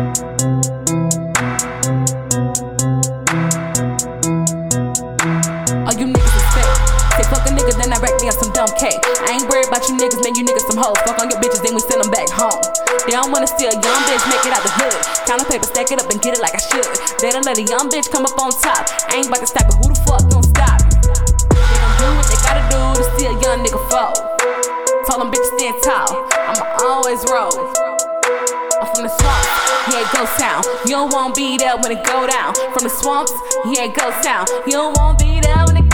All you niggas is. Say fuck a nigga, then I rack me up some dumb cake. I ain't worried about you niggas, man, you niggas some hoes. Fuck on your bitches, then we send them back home. They don't wanna steal a young bitch, make it out the hood. Count the paper, stack it up and get it like I should. They don't let a young bitch come up on top. I ain't about to stop it, who the fuck gon' stop? They gon' do what they gotta do to steal a young nigga foe. Told them bitches stand tall, I'ma always roll. Yeah, ghost town. You don't wanna be there when it go down. From the swamps, yeah, ghost town. You don't wanna be there when it